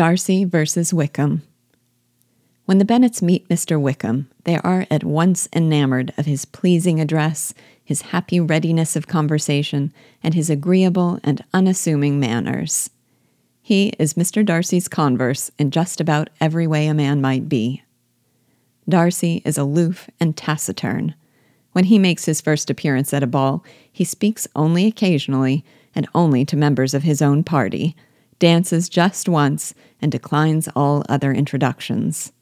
Darcy versus Wickham. When the Bennets meet Mr. Wickham, they are at once enamored of his pleasing address, his happy readiness of conversation, and his agreeable and unassuming manners. He is Mr. Darcy's converse in just about every way a man might be. Darcy is aloof and taciturn. When he makes his first appearance at a ball, he speaks only occasionally and only to members of his own party, dances just once, and declines all other introductions.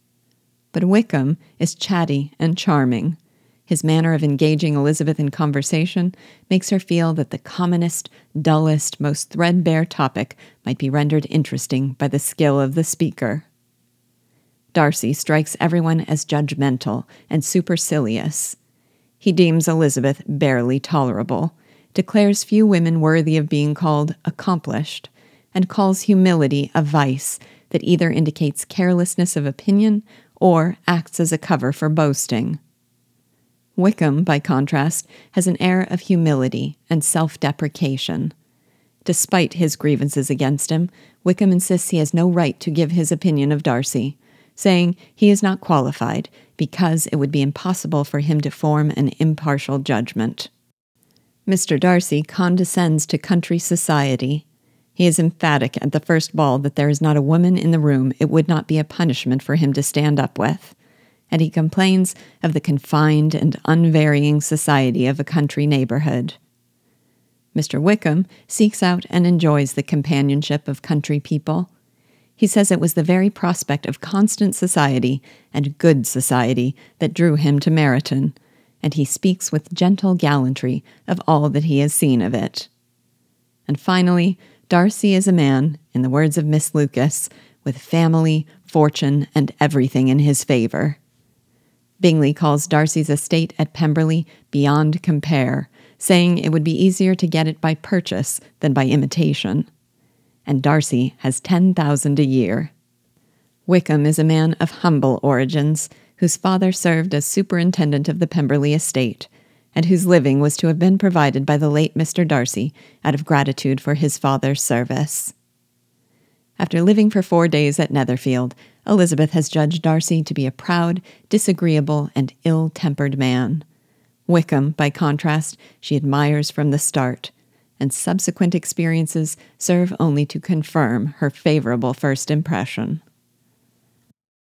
But Wickham is chatty and charming. His manner of engaging Elizabeth in conversation makes her feel that the commonest, dullest, most threadbare topic might be rendered interesting by the skill of the speaker. Darcy strikes everyone as judgmental and supercilious. He deems Elizabeth barely tolerable, declares few women worthy of being called accomplished, and calls humility a vice that either indicates carelessness of opinion or acts as a cover for boasting. Wickham, by contrast, has an air of humility and self deprecation. Despite his grievances against him, Wickham insists he has no right to give his opinion of Darcy, saying he is not qualified because it would be impossible for him to form an impartial judgment. Mr. Darcy condescends to country society. He is emphatic at the first ball that there is not a woman in the room it would not be a punishment for him to stand up with, and he complains of the confined and unvarying society of a country neighborhood. Mr. Wickham seeks out and enjoys the companionship of country people. He says it was the very prospect of constant society and good society that drew him to Meryton and he speaks with gentle gallantry of all that he has seen of it. And finally, Darcy is a man, in the words of Miss Lucas, with family, fortune, and everything in his favor. Bingley calls Darcy's estate at Pemberley beyond compare, saying it would be easier to get it by purchase than by imitation. And Darcy has ten thousand a year. Wickham is a man of humble origins whose father served as superintendent of the Pemberley estate, and whose living was to have been provided by the late Mr. Darcy out of gratitude for his father's service. After living for four days at Netherfield, Elizabeth has judged Darcy to be a proud, disagreeable, and ill tempered man. Wickham, by contrast, she admires from the start, and subsequent experiences serve only to confirm her favorable first impression.